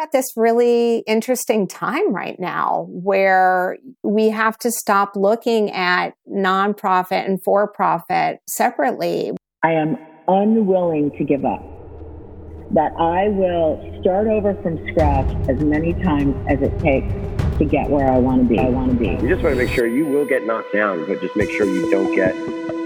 at this really interesting time right now where we have to stop looking at nonprofit and for profit separately. I am unwilling to give up. That I will start over from scratch as many times as it takes to get where I want to be. I want to be. You just want to make sure you will get knocked down, but just make sure you don't get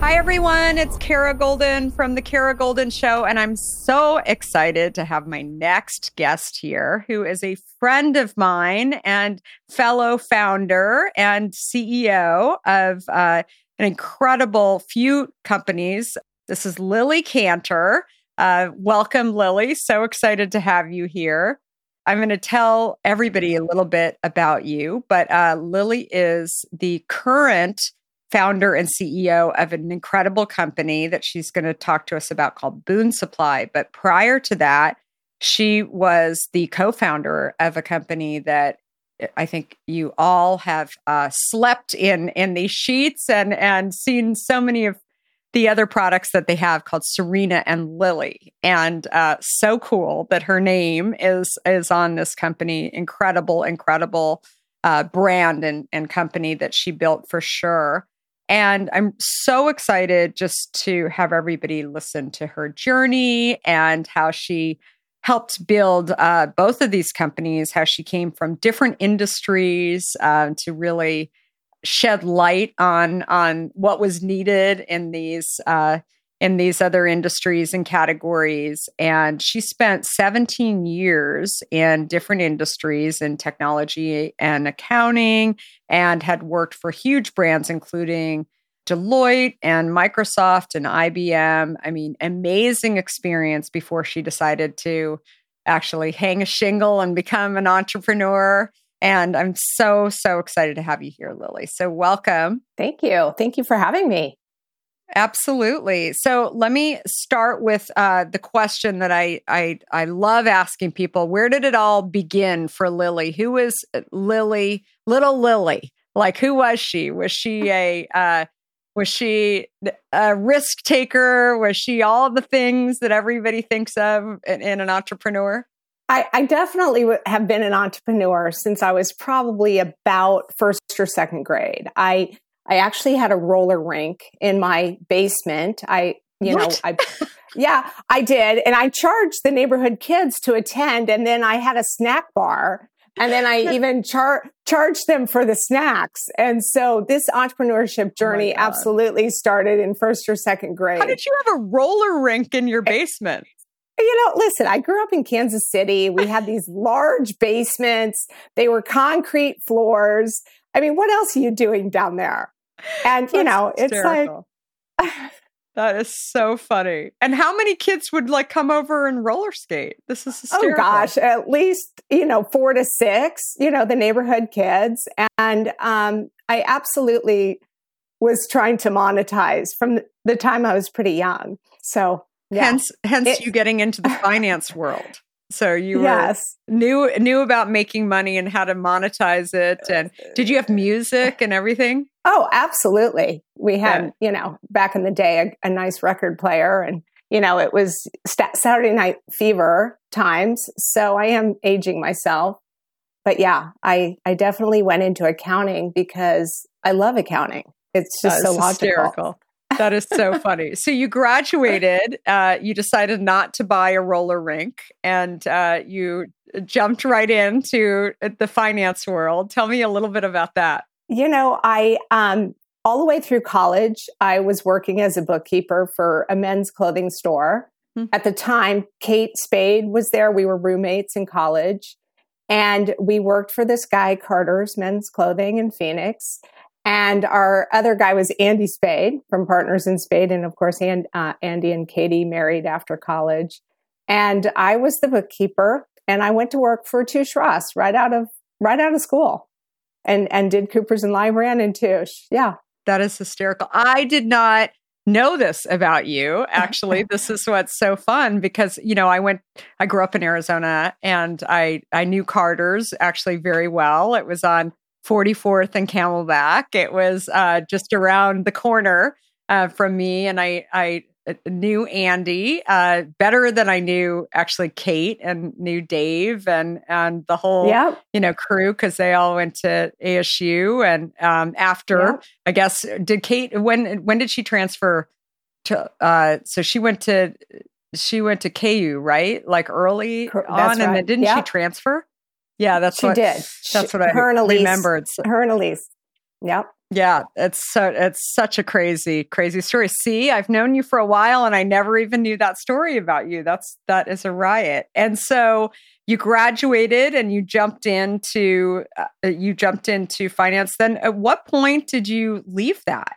Hi, everyone. It's Kara Goldin from The Kara Goldin Show. And I'm so excited to have my next guest here, who is a friend of mine and fellow founder and CEO of uh, an incredible few companies. This is Lily Kanter. Uh, welcome, Lily. So excited to have you here. I'm going to tell everybody a little bit about you, but uh, Lily is the current founder and CEO of an incredible company that she's going to talk to us about called Boon Supply. But prior to that, she was the co founder of a company that I think you all have uh, slept in in these sheets and and seen so many of the other products that they have called Serena and Lily, and uh, so cool that her name is is on this company. Incredible, incredible uh, brand and and company that she built for sure. And I'm so excited just to have everybody listen to her journey and how she helped build uh, both of these companies, how she came from different industries uh, to really shed light on on what was needed in these uh, in these other industries and categories. And she spent 17 years in different industries in technology and accounting and had worked for huge brands, including Deloitte and Microsoft and IBM. I mean, amazing experience before she decided to actually hang a shingle and become an entrepreneur. And I'm so, so excited to have you here, Lily. So, welcome. Thank you. Thank you for having me. Absolutely. So let me start with uh, the question that I, I I love asking people: Where did it all begin for Lily? Who was Lily? Little Lily? Like who was she? Was she a uh, was she a risk taker? Was she all the things that everybody thinks of in, in an entrepreneur? I, I, definitely have been an entrepreneur since I was probably about first or second grade. I I actually had a roller rink in my basement. I, you what? know, I, yeah, I did. And I charged the neighborhood kids to attend. And then I had a snack bar. And then I even char- charged them for the snacks. And so this entrepreneurship oh journey oh absolutely started in first or second grade. How did you have a roller rink in your eh, basement? You know, listen, I grew up in Kansas City. We had these large basements. They were concrete floors. I mean, what else are you doing down there? And, you know, hysterical. it's like. that is so funny. And how many kids would like come over and roller skate? This is oh, hysterical. Oh gosh, at least, you know, four to six, you know, the neighborhood kids. And um, I absolutely was trying to monetize from the time I was pretty young. So yeah. hence hence it, you getting into the finance world. So you yes. knew knew about making money and how to monetize it. And did you have music and everything? Oh, absolutely. We had, yeah. you know, back in the day, a, a, nice record player, and you know, it was st- Saturday Night Fever times. So I am aging myself, but yeah, I I definitely went into accounting because I love accounting. It's just oh, so logical. Hysterical. That is so funny. So you graduated, uh, you decided not to buy a roller rink, and uh, you jumped right into the finance world. Tell me a little bit about that. You know, I um, all the way through college, I was working as a bookkeeper for a men's clothing store. Mm-hmm. At the time, Kate Spade was there. We were roommates in college. And we worked for this guy, Carter's Men's Clothing in Phoenix. And our other guy was Andy Spade from Partners in Spade. And of course, and, uh, Andy and Katie married after college. And I was the bookkeeper and I went to work for Touche Ross right out of right out of school and, and did Coopers and Lybrand and Touche. Yeah. That is hysterical. I did not know this about you. Actually, this is what's so fun because you know I went, I grew up in Arizona, and I I knew Carter's actually very well. It was on 44th and Camelback. It was uh, just around the corner uh, from me, and I I uh, knew Andy uh, better than I knew actually Kate and knew Dave and and the whole yep. you know crew because they all went to ASU and um, after yep. I guess did Kate when when did she transfer to uh, so she went to she went to KU right like early that's on right. and then didn't yep. she transfer yeah that's what she what did that's she, what I her and Elise, remembered her and Elise yep yeah, it's so it's such a crazy, crazy story. See, I've known you for a while and I never even knew that story about you. That's that is a riot. And so you graduated and you jumped into uh, you jumped into finance. Then at what point did you leave that?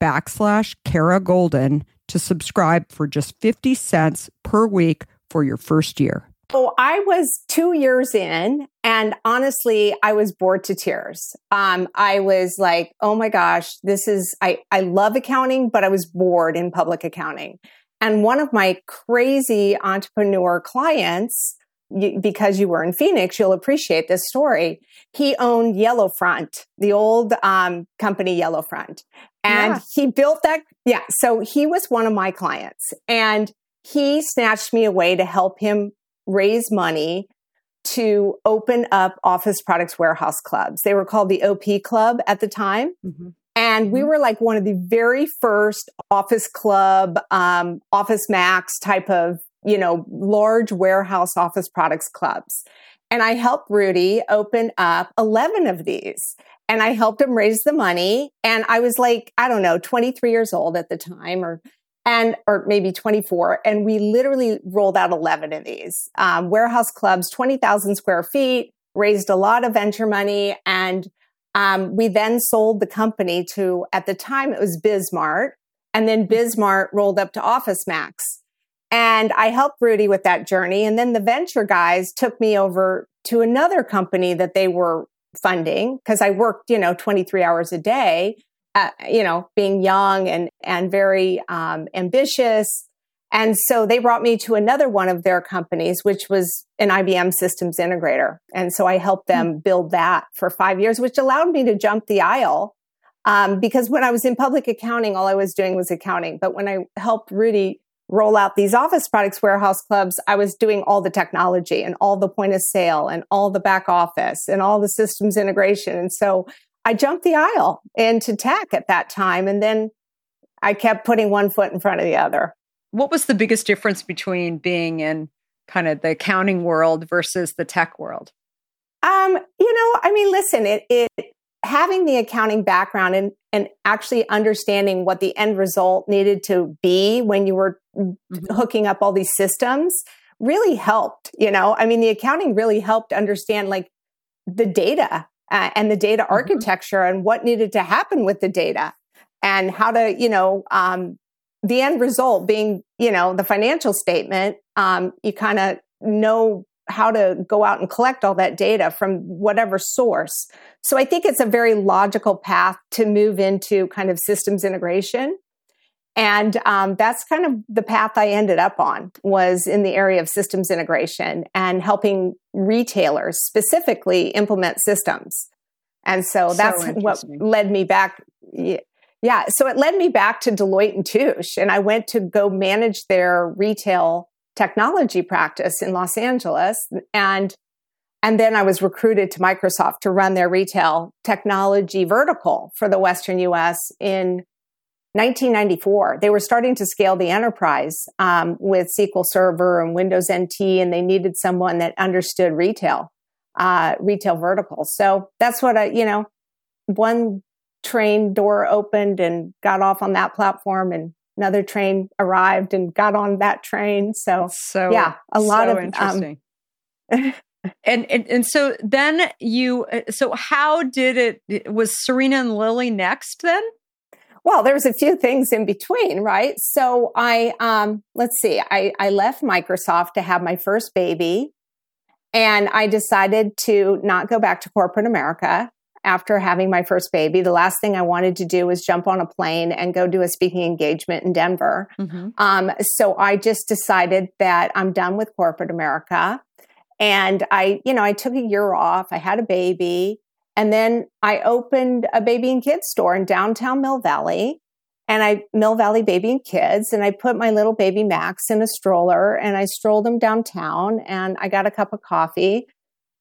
backslash Kara Goldin to subscribe for just 50 cents per week for your first year. So I was two years in, and honestly, I was bored to tears. Um, I was like, "Oh my gosh, this is I I love accounting, but I was bored in public accounting." And one of my crazy entrepreneur clients, because you were in Phoenix, you'll appreciate this story. He owned Yellowfront, the old um, company Yellowfront, and yeah. he built that. Yeah, so he was one of my clients, and he snatched me away to help him raise money to open up office products warehouse clubs. They were called the OP Club at the time. Mm-hmm. And we mm-hmm. were like one of the very first office club, um, Office Max type of, you know, large warehouse office products clubs. And I helped Rudy open up 11 of these. And I helped him raise the money. And I was like, I don't know, 23 years old at the time or and or maybe 24 and we literally rolled out 11 of these um, warehouse clubs 20000 square feet raised a lot of venture money. And um, we then sold the company to at the time it was BizMart. And then mm-hmm. BizMart rolled up to office max. And i helped rudy with that journey. And then the venture guys took me over to another company that they were funding because i worked you know 23 hours a day uh, you know, being young and and very um, ambitious. And so they brought me to another one of their companies, which was an IBM systems integrator. And so I helped them mm. build that for five years, which allowed me to jump the aisle. Um, because when I was in public accounting, all I was doing was accounting. But when I helped Rudy roll out these office products warehouse clubs, I was doing all the technology and all the point of sale and all the back office and all the systems integration. And so I jumped the aisle into tech at that time. And then I kept putting one foot in front of the other. What was the biggest difference between being in kind of the accounting world versus the tech world? Um, you know, I mean, listen, it, it having the accounting background and, and actually understanding what the end result needed to be when you were mm-hmm. hooking up all these systems really helped. You know, I mean, the accounting really helped understand like the data uh, and the data mm-hmm. architecture and what needed to happen with the data and how to, you know, um, the end result being, you know, the financial statement, um, you kind of know how to go out and collect all that data from whatever source. So I think it's a very logical path to move into kind of systems integration. And um, that's kind of the path I ended up on was in the area of systems integration and helping retailers specifically implement systems. And so that's so what led me back. Yeah. So it led me back to Deloitte and Touche. And I went to go manage their retail technology practice in Los Angeles. And and then I was recruited to Microsoft to run their retail technology vertical for the Western US in 1994, they were starting to scale the enterprise um, with SQL Server and Windows NT, and they needed someone that understood retail, uh, retail verticals. So that's what I, you know, one train door opened and got off on that platform, and another train arrived and got on that train. So, so yeah, a lot so of um, interesting. Um, and, and and so then you uh, so how did it was Serena and Lily next then? Well, there's a few things in between, right? So I, um, let's see, I, I left Microsoft to have my first baby. And I decided to not go back to corporate America after having my first baby. The last thing I wanted to do was jump on a plane and go do a speaking engagement in Denver. Mm-hmm. Um, so I just decided that I'm done with corporate America. And I, you know, I took a year off. I had a baby. And then I opened a baby and kids store in downtown Mill Valley and I Mill Valley Baby and Kids, and I put my little baby Max in a stroller and I strolled him downtown and I got a cup of coffee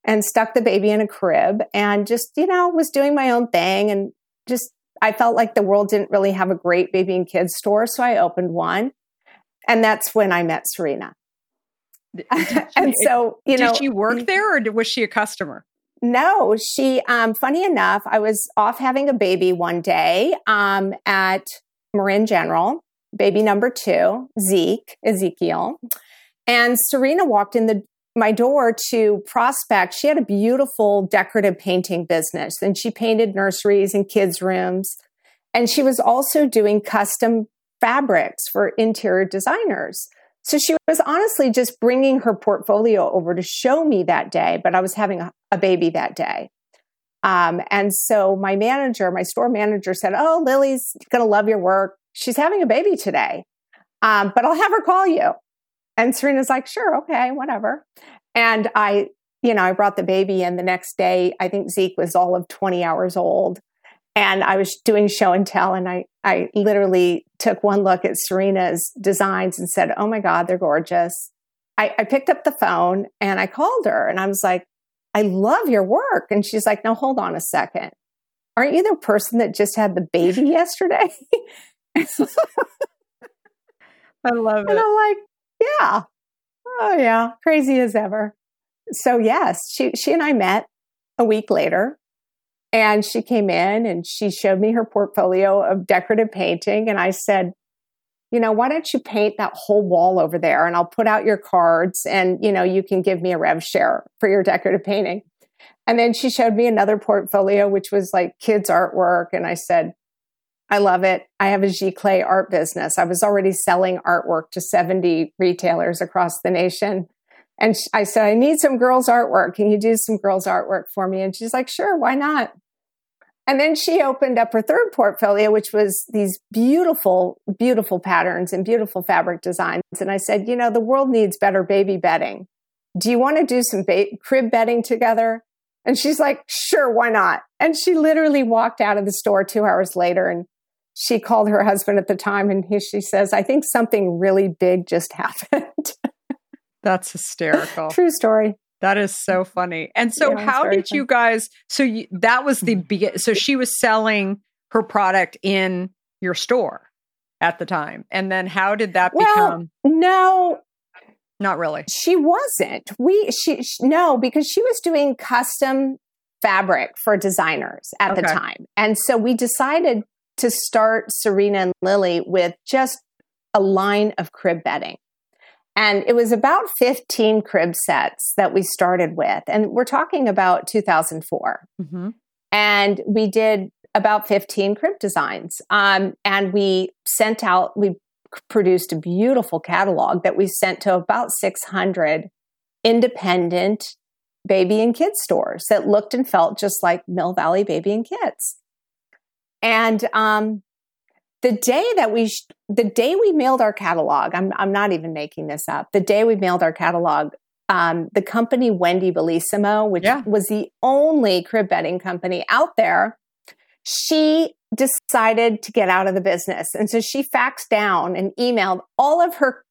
and stuck the baby in a crib and just, you know, was doing my own thing and just I felt like the world didn't really have a great baby and kids store, so I opened one. And that's when I met Serena. and so, you know, did she work there or was she a customer? No, she, um, funny enough, I was off having a baby one day um, at Marin General, baby number two, Zeke, Ezekiel. And Serena walked in the my door to prospect. She had a beautiful decorative painting business and she painted nurseries and kids' rooms. And she was also doing custom fabrics for interior designers. So she was honestly just bringing her portfolio over to show me that day, but I was having a, a baby that day. Um, and so my manager, my store manager said, Oh, Lily's going to love your work. She's having a baby today. Um, but I'll have her call you. And Serena's like, Sure, okay, whatever. And I, you know, I brought the baby in the next day. I think Zeke was all of 20 hours old. And I was doing show and tell, and I, I literally took one look at Serena's designs and said, Oh my God, they're gorgeous. I, I picked up the phone and I called her and I was like, I love your work. And she's like, no, hold on a second. Aren't you the person that just had the baby yesterday? I love it. And I'm like, yeah. Oh yeah. Crazy as ever. So yes, she she and I met a week later. And she came in and she showed me her portfolio of decorative painting. And I said, you know, why don't you paint that whole wall over there and I'll put out your cards and, you know, you can give me a rev share for your decorative painting. And then she showed me another portfolio, which was like kids artwork. And I said, I love it. I have a giclée art business. I was already selling artwork to 70 retailers across the nation. And I said, I need some girls' artwork. Can you do some girls' artwork for me? And she's like, sure, why not? And then she opened up her third portfolio, which was these beautiful, beautiful patterns and beautiful fabric designs. And I said, you know, the world needs better baby bedding. Do you want to do some ba- crib bedding together? And she's like, sure, why not? And she literally walked out of the store two hours later and she called her husband at the time and he, she says, I think something really big just happened. That's hysterical. True story. That is so mm. funny. And so, yeah, how did fun. you guys? So you, that was the mm-hmm. begin. So she was selling her product in your store at the time, and then how did that well, become? No, not really. She wasn't. We she, she, no because she was doing custom fabric for designers at okay. the time, and so we decided to start Serena and Lily with just a line of crib bedding. And it was about 15 crib sets that we started with. And we're talking about 2004. Mm-hmm. And we did about 15 crib designs. Um, and we sent out, we produced a beautiful catalog that we sent to about 600 independent baby and kids stores that looked and felt just like Mill Valley Baby and Kids. And um, the day that we sh- the day we mailed our catalog i'm i'm not even making this up. The day we mailed our catalog um, the company wendy bellissimo which yeah. was the only crib bedding company out there she decided to get out of the business. And so she faxed down and emailed all of her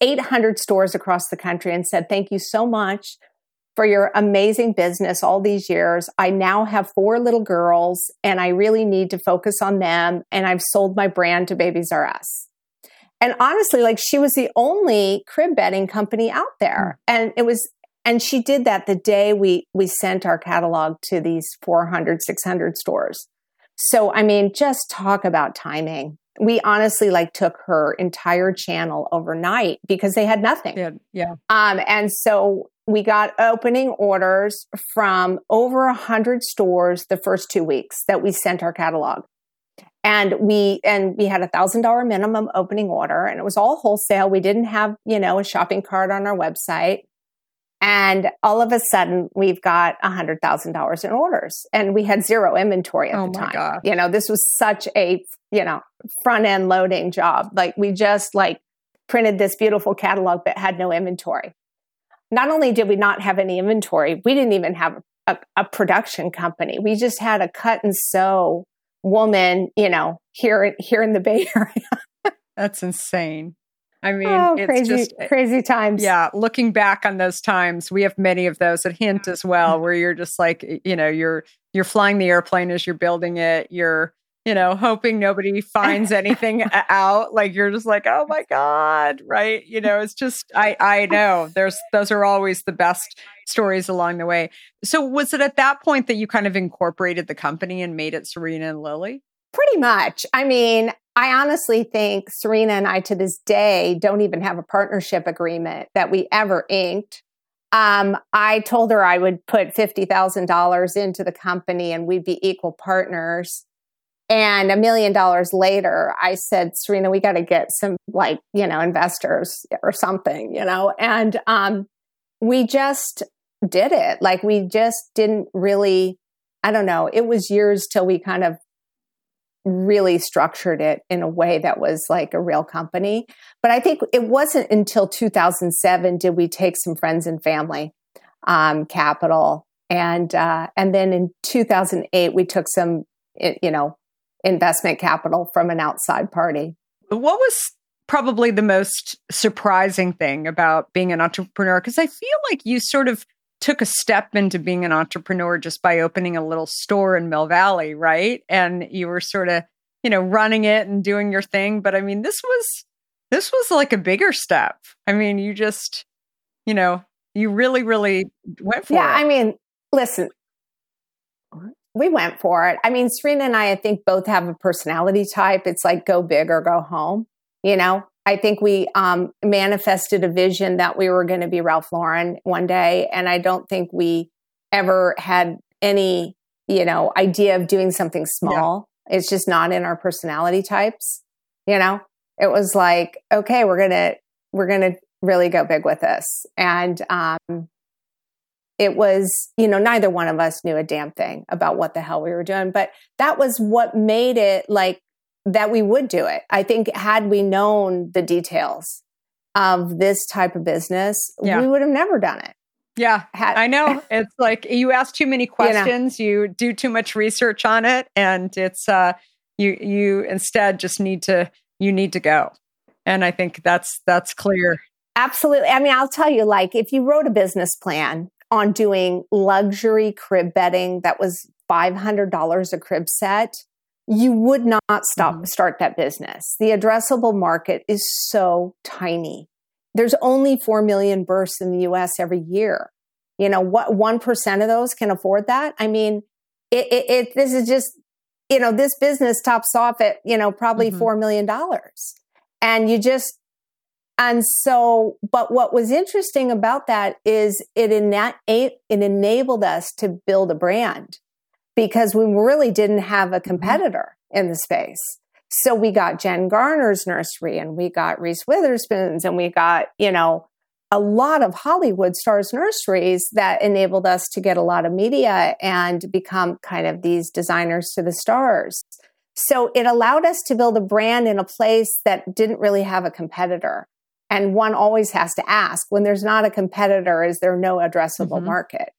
800 stores across the country and said thank you so much for your amazing business all these years. I now have four little girls and I really need to focus on them. And I've sold my brand to Babies R Us. And honestly, like she was the only crib bedding company out there. Mm. And it was, and she did that the day we, we sent our catalog to these 400, 600 stores. So, I mean, just talk about timing. We honestly like took her entire channel overnight because they had nothing. Yeah. yeah. Um, and so we got opening orders from over a hundred stores the first two weeks that we sent our catalog. And we, and we had a thousand dollar minimum opening order and it was all wholesale. We didn't have, you know, a shopping cart on our website. And all of a sudden, we've got a $100,000 in orders and we had zero inventory at Oh the time. God. You know, this was such a, you know, front end loading job. Like we just like printed this beautiful catalog but had no inventory. Not only did we not have any inventory, we didn't even have a, a production company. We just had a cut and sew woman, you know, here here in the Bay Area. That's insane. I mean, oh, it's crazy, just eh, crazy times. yeah. Looking back on those times, we have many of those at Hint as well, mm-hmm. where you're just like, you know, you're you're flying the airplane as you're building it. You're you know hoping nobody finds anything out. Like you're just like, oh my god, right? You know, it's just I I know there's those are always the best stories along the way. So was it at that point that you kind of incorporated the company and made it Serena and Lily? Pretty much. I mean, I honestly think Serena and I to this day don't even have a partnership agreement that we ever inked. Um, I told her I would put $50,000 into the company and we'd be equal partners. And a million dollars later, I said, Serena, we got to get some like, you know, investors or something, you know, and, um, we just did it. Like we just didn't really, I don't know. It was years till we kind of really structured it in a way that was like a real company. But I think it wasn't until 2007 did we take some friends and family um, capital, and uh, and then in 2008 we took some you know investment capital from an outside party. What was probably the most surprising thing about being an entrepreneur? Because I feel like you sort of took a step into being an entrepreneur just by opening a little store in Mill Valley, right? And you were sort of, you know, running it and doing your thing. But I mean, this was this was like a bigger step. I mean, you just, you know, you really, really went for yeah, it. Yeah, I mean, listen, we went for it. I mean, Serena and I, I think both have a personality type. It's like go big or go home. You know, I think we um, manifested a vision that we were going to be Ralph Lauren one day, and I don't think we ever had any, you know, idea of doing something small. It's just not in our personality types. You know, it was like, okay, we're gonna we're gonna really go big with this, and um, it was, you know, neither one of us knew a damn thing about what the hell we were doing, but that was what made it like that we would do it. I think had we known the details of this type of business, Yeah. we would have never done it. yeah, Had, I know. It's like you ask too many questions, you, do too much research on it, and it's uh you you instead just need to you need to go. And I think that's that's clear. Absolutely. I mean, I'll tell you, like, if you wrote a business plan on doing luxury crib bedding that was $500 a crib set, you would not stop, Mhm. start that business. The addressable market is so tiny. There's only 4 million births in the US every year. You know, what 1% of those can afford that? I mean, it, it, it this is just, you know, this business tops off at, you know, probably Mhm. $4 million. And you just, and so, but what was interesting about that is it, ena- it enabled us to build a brand because we really didn't have a mm-hmm. competitor in the space. So we got Jen Garner's nursery and we got Reese Witherspoon's and we got, you know, a lot of Hollywood stars nurseries that enabled us to get a lot of media and become kind of these designers to the stars. So it allowed us to build a brand in a place that didn't really have a competitor. And one always has to ask when there's not a competitor, is there no addressable Mhm. market?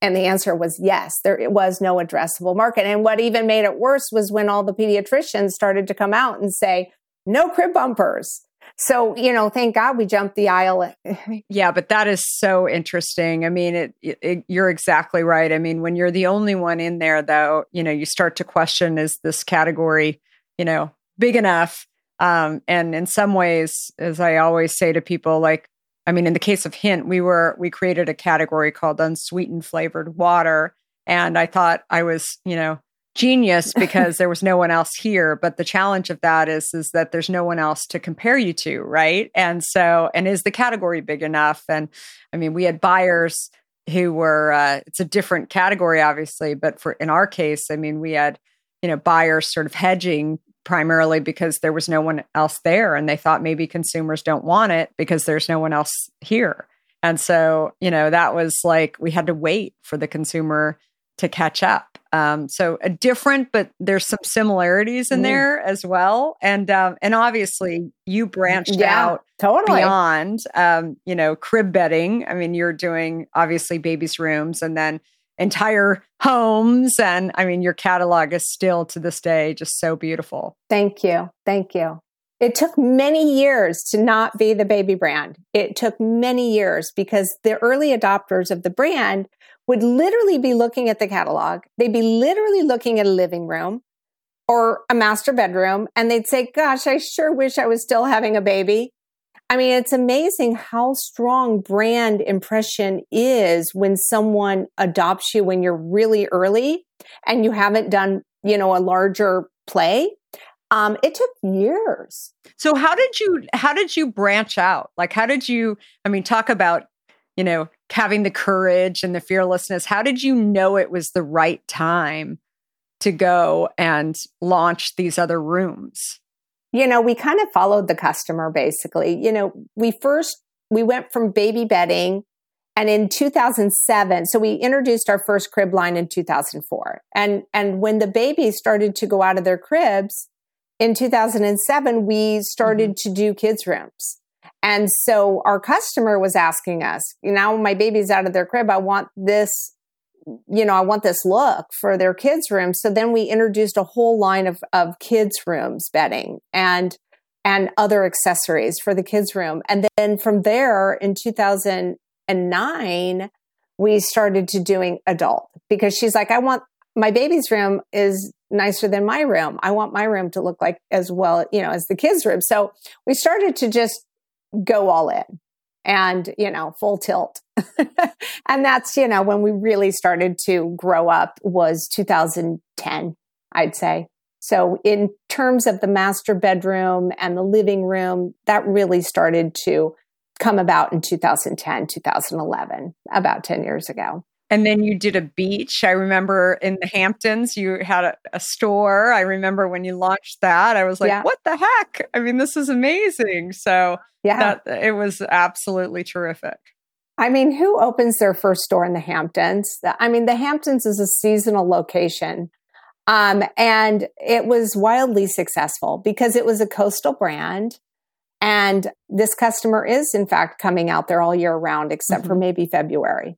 And the answer was yes, there was no addressable market. And what even made it worse was when all the pediatricians started to come out and say, no crib bumpers. So, you know, thank God we jumped the aisle. Yeah, but that is so interesting. I mean, it, it- you're exactly right. I mean, when you're the only one in there, though, you know, you start to question: Is this category, you know, big enough? Um, and in some ways, as I always say to people, like, I mean, in the case of Hint, we were we created a category called unsweetened flavored water, and I thought I was, you know, genius because there was no one else here. But the challenge of that is is that there's no one else to compare you to right? And so and is the category big enough? And i mean we had buyers who were uh, it's a different category obviously. But for in our case i mean we had you know buyers sort of hedging primarily because there was no one else there and they thought maybe consumers don't want it because there's no one else here And so, you know, that was like we had to wait for the consumer to catch up. Um, so a different, but there's some similarities in mm. there as well. And um, and obviously you branched yeah, out totally beyond um, you know, crib bedding. I mean, you're doing obviously babies' rooms and then entire homes. And I mean, your catalog is still to this day just so beautiful. Thank you. Thank you. It took many years to not be the baby brand. It took many years because the early adopters of the brand would literally be looking at the catalog. They'd be literally looking at a living room or a master bedroom and they'd say, gosh, I sure wish I was still having a baby. I mean, it's amazing how strong brand impression is when someone adopts you when you're really early and you haven't done, you know, a larger play. Um, it took years. So how did you how did you branch out? Like how did you I mean talk about, you know, having the courage and the fearlessness. How did you know it was the right time to go and launch these other rooms? You know, we kind of followed the customer basically. You know, we first, we went from baby bedding and in 2007 so we introduced our first crib line in 2004 and and when the babies started to go out of their cribs in 2007 we started mm-hmm. to do kids rooms and so our customer was asking us now my baby's out of their crib i want this you know, I want this look for their kids' room. So then we introduced a whole line of, of kids' rooms bedding and and other accessories for the kids' room. And then from there in 2009, we started to doing adult because she's like, I want my baby's room is nicer than my room. I want my room to look like as well, you know, as the kids' room. So we started to just go all in and, you know, full tilt. and that's, you know, when we really started to grow up was 2010, I'd say. So in terms of the master bedroom and the living room, that really started to come about in 2010, 2011, about 10 years ago. And then you did a beach. I remember in the Hamptons, you had a, a store. I remember when you launched that, I was like, yeah. what the heck? I mean, this is amazing. So yeah, that, it was absolutely terrific. I mean, who opens their first store in the Hamptons? I mean, the Hamptons is a seasonal location. Um, and it was wildly successful because it was a coastal brand. And this customer is, in fact, coming out there all year round, except mm-hmm. for maybe February.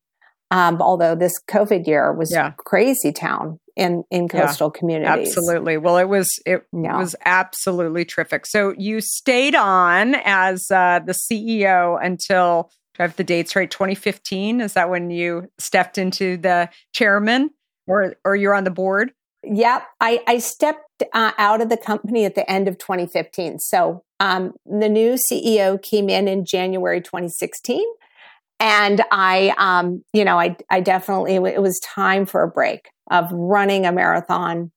Um, although this COVID year was yeah. crazy town in in coastal yeah, communities. Absolutely. Well, it was it yeah. was absolutely terrific. So you stayed on as uh, the CEO until I have the dates right. 2015 is that when you stepped into the chairman, or or you're on the board? Yep, I I stepped uh, out of the company at the end of 2015. So um, the new CEO came in in January 2016 and I, um, you know, I, I definitely, it was time for a break of running a marathon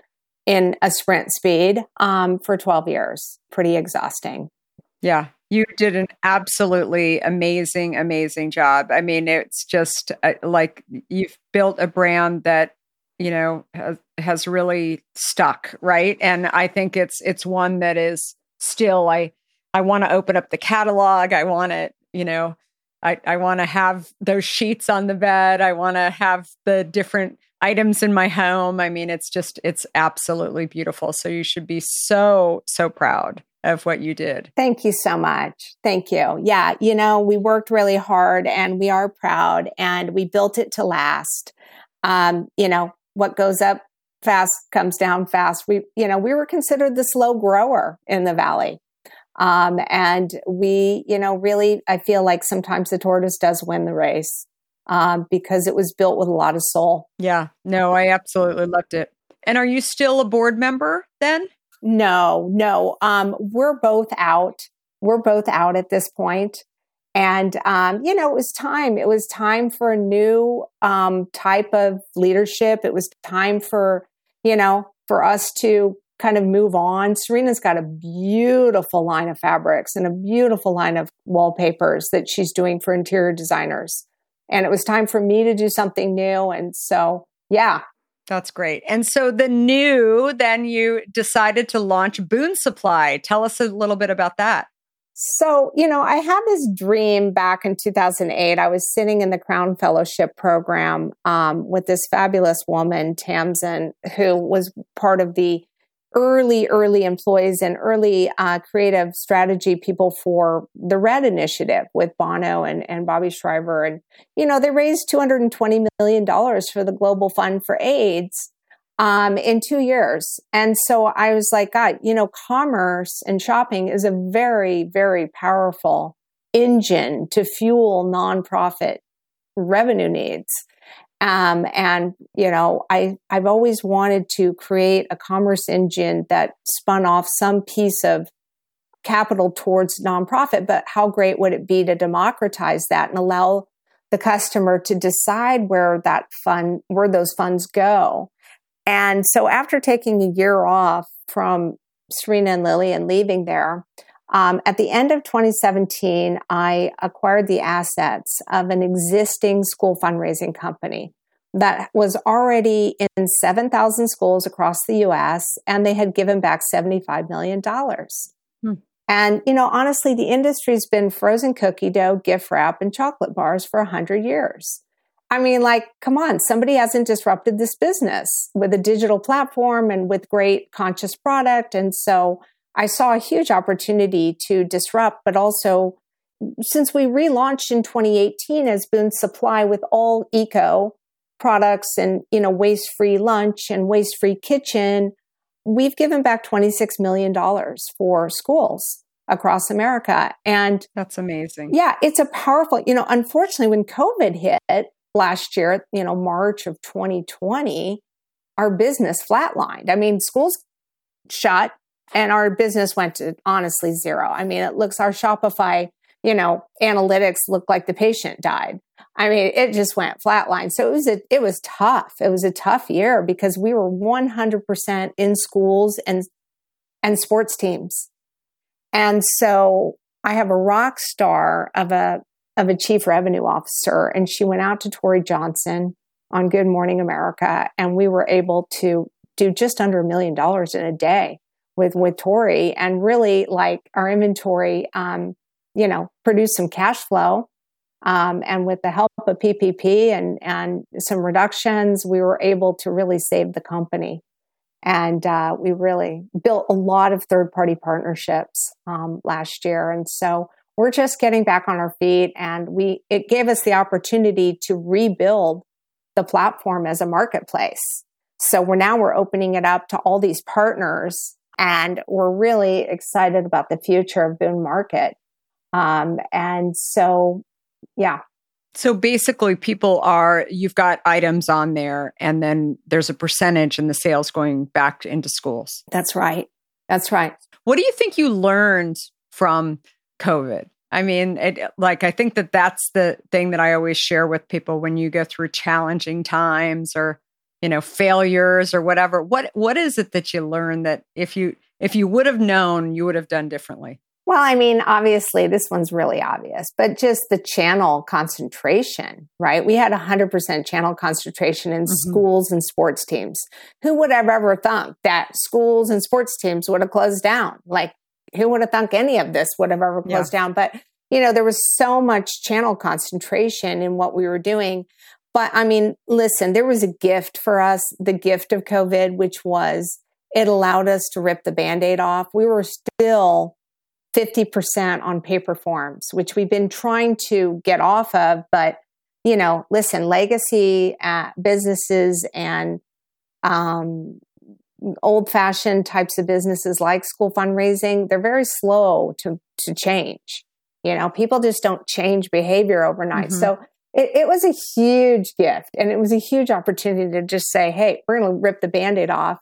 in a sprint speed um, for 12 years. Pretty exhausting. Yeah. You did an absolutely amazing, amazing job. I mean, it's just uh, like you've built a brand that, you know, has, has really stuck, right? And I think it's, it's one that is still, I, I want to open up the catalog. I want it, you know, I, I want to have those sheets on the bed. I want to have the different items in my home. I mean, it's just, it's absolutely beautiful. So you should be so, so proud of what you did. Thank you so much. Thank you. Yeah, you know, we worked really hard and we are proud and we built it to last. Um, you know, what goes up fast comes down fast. We, you know, we were considered the slow grower in the valley. Um, and we, you know, really, I feel like sometimes the tortoise does win the race um, because it was built with a lot of soul. Yeah, no, I absolutely loved it. And are you still a board member then? No, no. Um, we're both out. We're both out at this point. And, um, you know, it was time. It was time for a new um, type of leadership. It was time for, you know, for us to kind of move on. Serena's got a beautiful line of fabrics and a beautiful line of wallpapers that she's doing for interior designers. And it was time for me to do something new. And so, yeah. That's great. And so the new, then you decided to launch Boon Supply. Tell us a little bit about that. So, you know, I had this dream back in 2008. I was sitting in the Crown Fellowship program um, with this fabulous woman, Tamsin, who was part of the early, early employees and early uh, creative strategy people for the Red Initiative with Bono and, and Bobby Shriver. And, you know, they raised $220 million for the Global Fund for AIDS um, in two years. And so I was like, God, you know, commerce and shopping is a very, very powerful engine to fuel nonprofit revenue needs. Um, and you know, I I've always wanted to create a commerce engine that spun off some piece of capital towards nonprofit. But how great would it be to democratize that and allow the customer to decide where that fund where those funds go? And so after taking a year off from Serena and Lily and leaving there, um, at the end of 2017, I acquired the assets of an existing school fundraising company that was already in 7,000 schools across the US, and they had given back $75 million. Hmm. And, you know, honestly, the industry's been frozen cookie dough, gift wrap, and chocolate bars for 100 years. I mean, like, come on, somebody hasn't disrupted this business with a digital platform and with great conscious product. And so I saw a huge opportunity to disrupt, but also since we relaunched in 2018 as Boon Supply with all eco products and, you know, waste free lunch and waste free kitchen, we've given back $26 million for schools across America. And that's amazing. Yeah, it's a powerful, you know, unfortunately, when COVID hit last year, you know, March of 2020, our business flatlined. I mean, schools shut and our business went to honestly zero. I mean, it looks our Shopify, you know, analytics looked like the patient died. I mean, it just went flatline. So it was a, it was tough. It was a tough year because we were 100% in schools and and sports teams. And so I have a rock star of a of a chief revenue officer and she went out to Tory Johnson on Good Morning America and we were able to do just under a million dollars in a day with with Tory and really like our inventory, um, you know, produce some cash flow. Um, and with the help of PPP and and some reductions, we were able to really save the company. And uh, we really built a lot of third party partnerships um, last year. And so we're just getting back on our feet, and we it gave us the opportunity to rebuild the platform as a marketplace. So we're now we're opening it up to all these partners and we're really excited about the future of Boon Market. Um, and so, yeah. So basically, people are, you've got items on there, and then there's a percentage in the sales going back into schools. That's right. That's right. What do you think you learned from COVID? I mean, it, like, I think that that's the thing that I always share with people when you go through challenging times or you know failures or whatever. What what is it that you learn that if you if you would have known you would have done differently? Well i mean obviously this one's really obvious but just the channel concentration right? We had 100% channel concentration in mm-hmm. schools and sports teams. Who would have ever thunk that schools and sports teams would have closed down? Like who would have thunk any of this would have ever closed yeah. down? But you know there was so much channel concentration in what we were doing but I mean, listen, there was a gift for us, the gift of COVID, which was it allowed us to rip the band aid off. We were still 50% on paper forms, which we've been trying to get off of. But, you know, listen, legacy uh, businesses and um, old fashioned types of businesses like school fundraising, they're very slow to, to change. You know, people just don't change behavior overnight. Mm-hmm. So it, it, was a huge gift and it was a huge opportunity to just say, hey, we're going to rip the band aid off.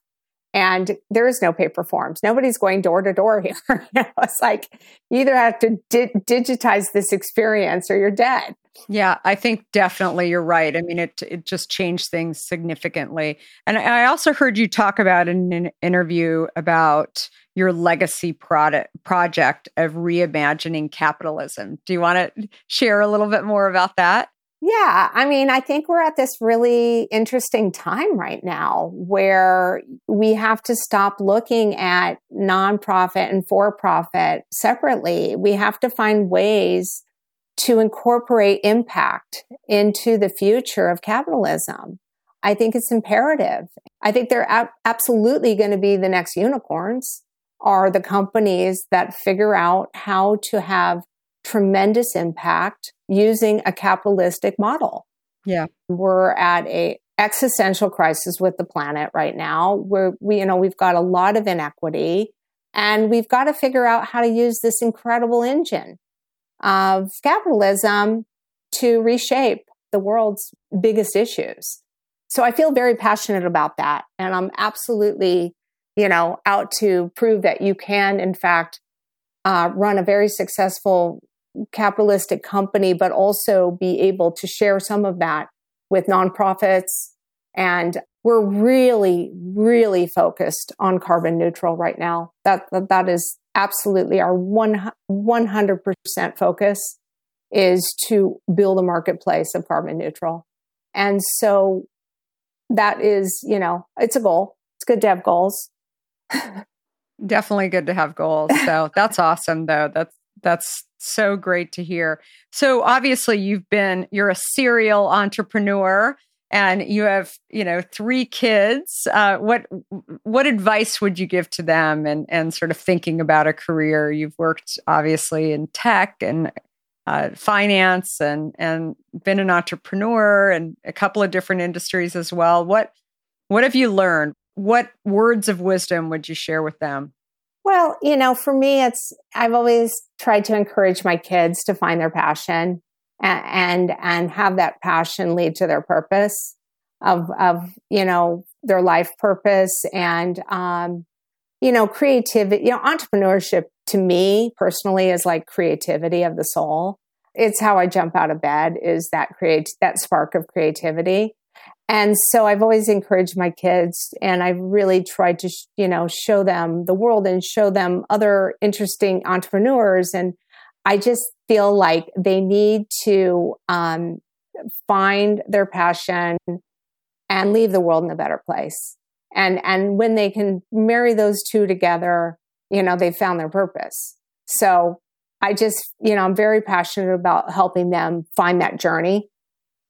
And there is no paper forms. Nobody's going door to door here. it's like you either have to di- digitize this experience or you're dead. Yeah, I think definitely you're right. I mean, it it just changed things significantly. And I also heard you talk about in an interview about your legacy product project of reimagining capitalism. Do you want to share a little bit more about that? Yeah, I mean, I think we're at this really interesting time right now where we have to stop looking at nonprofit and for profit separately. We have to find ways to incorporate impact into the future of capitalism. I think it's imperative. I think they're ab- absolutely going to be the next unicorns are the companies that figure out how to have tremendous impact using a capitalistic model. Yeah. We're at a existential crisis with the planet right now where we you know we've got a lot of inequity and we've got to figure out how to use this incredible engine of capitalism to reshape the world's biggest issues. So I feel very passionate about that and I'm absolutely you know out to prove that you can in fact uh, run a very successful capitalistic company, but also be able to share some of that with nonprofits. And we're really, really focused on carbon neutral right now. That, that, that is absolutely our one, 100% focus is to build a marketplace of carbon neutral. And so that is, you know, it's a goal. It's good to have goals. Definitely good to have goals. So that's awesome though. That's that's so great to hear. So obviously you've been you're a serial entrepreneur and you have you know three kids. Uh, what what advice would you give to them and and sort of thinking about a career? You've worked obviously in tech and uh, finance and and been an entrepreneur and a couple of different industries as well. What what have you learned? What words of wisdom would you share with them? Well, you know, for me, it's, I've always tried to encourage my kids to find their passion and, and, and have that passion lead to their purpose of, of, you know, their life purpose and, um, you know, creativity, you know, entrepreneurship to me personally is like creativity of the soul. It's how I jump out of bed is that create, that spark of creativity. And so I've always encouraged my kids and I've really tried to, you know, show them the world and show them other interesting entrepreneurs. And I just feel like they need to um, find their passion and leave the world in a better place. And, and when they can marry those two together, you know, they found their purpose. So I just, you know, I'm very passionate about helping them find that journey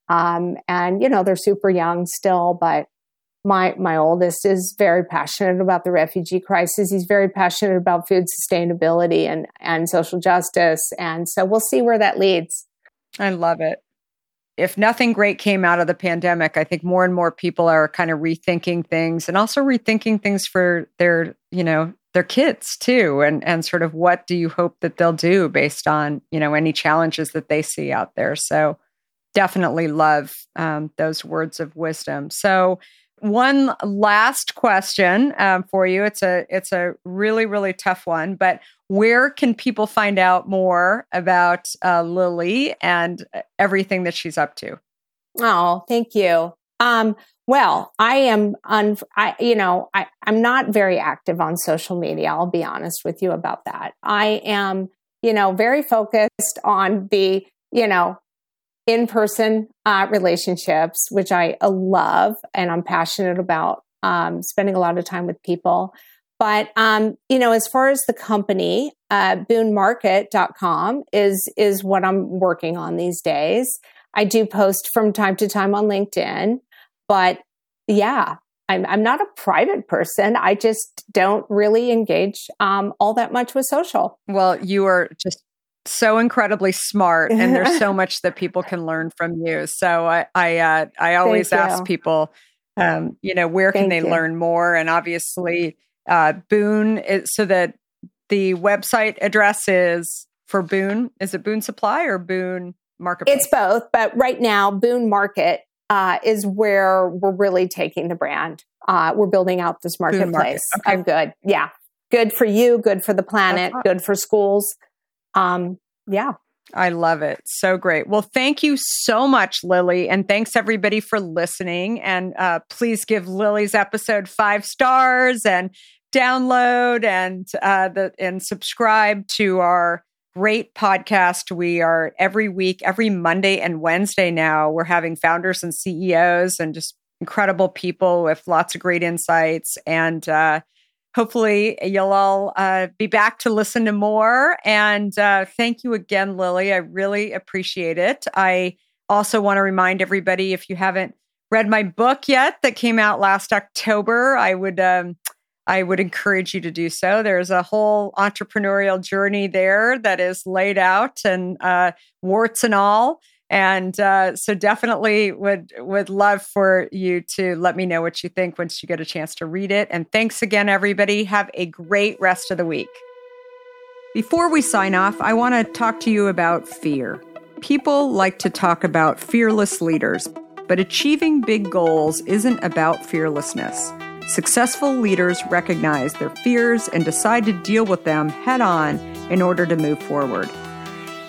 um, and you know, they're super young still, but my my oldest is very passionate about the refugee crisis. He's very passionate about food sustainability and and social justice. And so we'll see where that leads. I love it. If nothing great came out of the pandemic, I think more and more people are kind of rethinking things and also rethinking things for their, you know, their kids too and and sort of what do you hope that they'll do based on, you know, any challenges that they see out there. So definitely love um, those words of wisdom. So, one last question um, for you. It's a it's a really really tough one, but where can people find out more about uh, Lily and everything that she's up to? Oh, thank you. Um, well, I am on. I you know I I'm not very active on social media. I'll be honest with you about that. I am you know very focused on the you know in person uh, relationships, which I love and I'm passionate about um, spending a lot of time with people. But, um, you know, as far as the company, uh, boonmarket.com is, is what I'm working on these days. I do post from time to time on LinkedIn, but yeah, I'm, I'm not a private person. I just don't really engage um, all that much with social. Well, you are just so incredibly smart and there's so much that people can learn from you. So i i uh, i always ask people um, you know where can Thank they you. learn more? And obviously uh, boon is, so that the website address is for boon is it boon supply or boon market it's both but right now boon market uh, is where we're really taking the brand. Uh, we're building out this marketplace market. okay. of good. Yeah. Good for you good for the planet good for schools um, yeah. I love it. So great. Well, thank you so much, Lily. And thanks everybody for listening. And uh, please give Lily's episode five stars and download and uh, the and subscribe to our great podcast. We are every week, every Monday and Wednesday now, we're having founders and CEOs and just incredible people with lots of great insights. And uh, hopefully you'll all uh, be back to listen to more. And uh, thank you again, Lily. I really appreciate it. I also want to remind everybody if you haven't read my book yet that came out last October, I would. Um, I would encourage you to do so. There's a whole entrepreneurial journey there that is laid out and uh, warts and all. And uh, so definitely would would love for you to let me know what you think once you get a chance to read it. And thanks again, everybody. Have a great rest of the week. Before we sign off, I want to talk to you about fear. People like to talk about fearless leaders, but achieving big goals isn't about fearlessness. Successful leaders recognize their fears and decide to deal with them head on in order to move forward.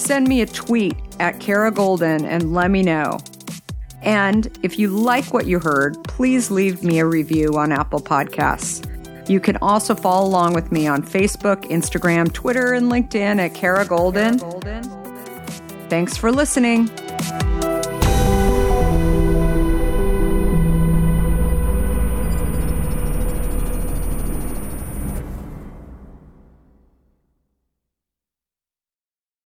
Send me a tweet at Kara Goldin and let me know. And if you like what you heard, please leave me a review on Apple Podcasts. You can also follow along with me on Facebook, Instagram, Twitter, and LinkedIn at Kara Goldin. Thanks for listening.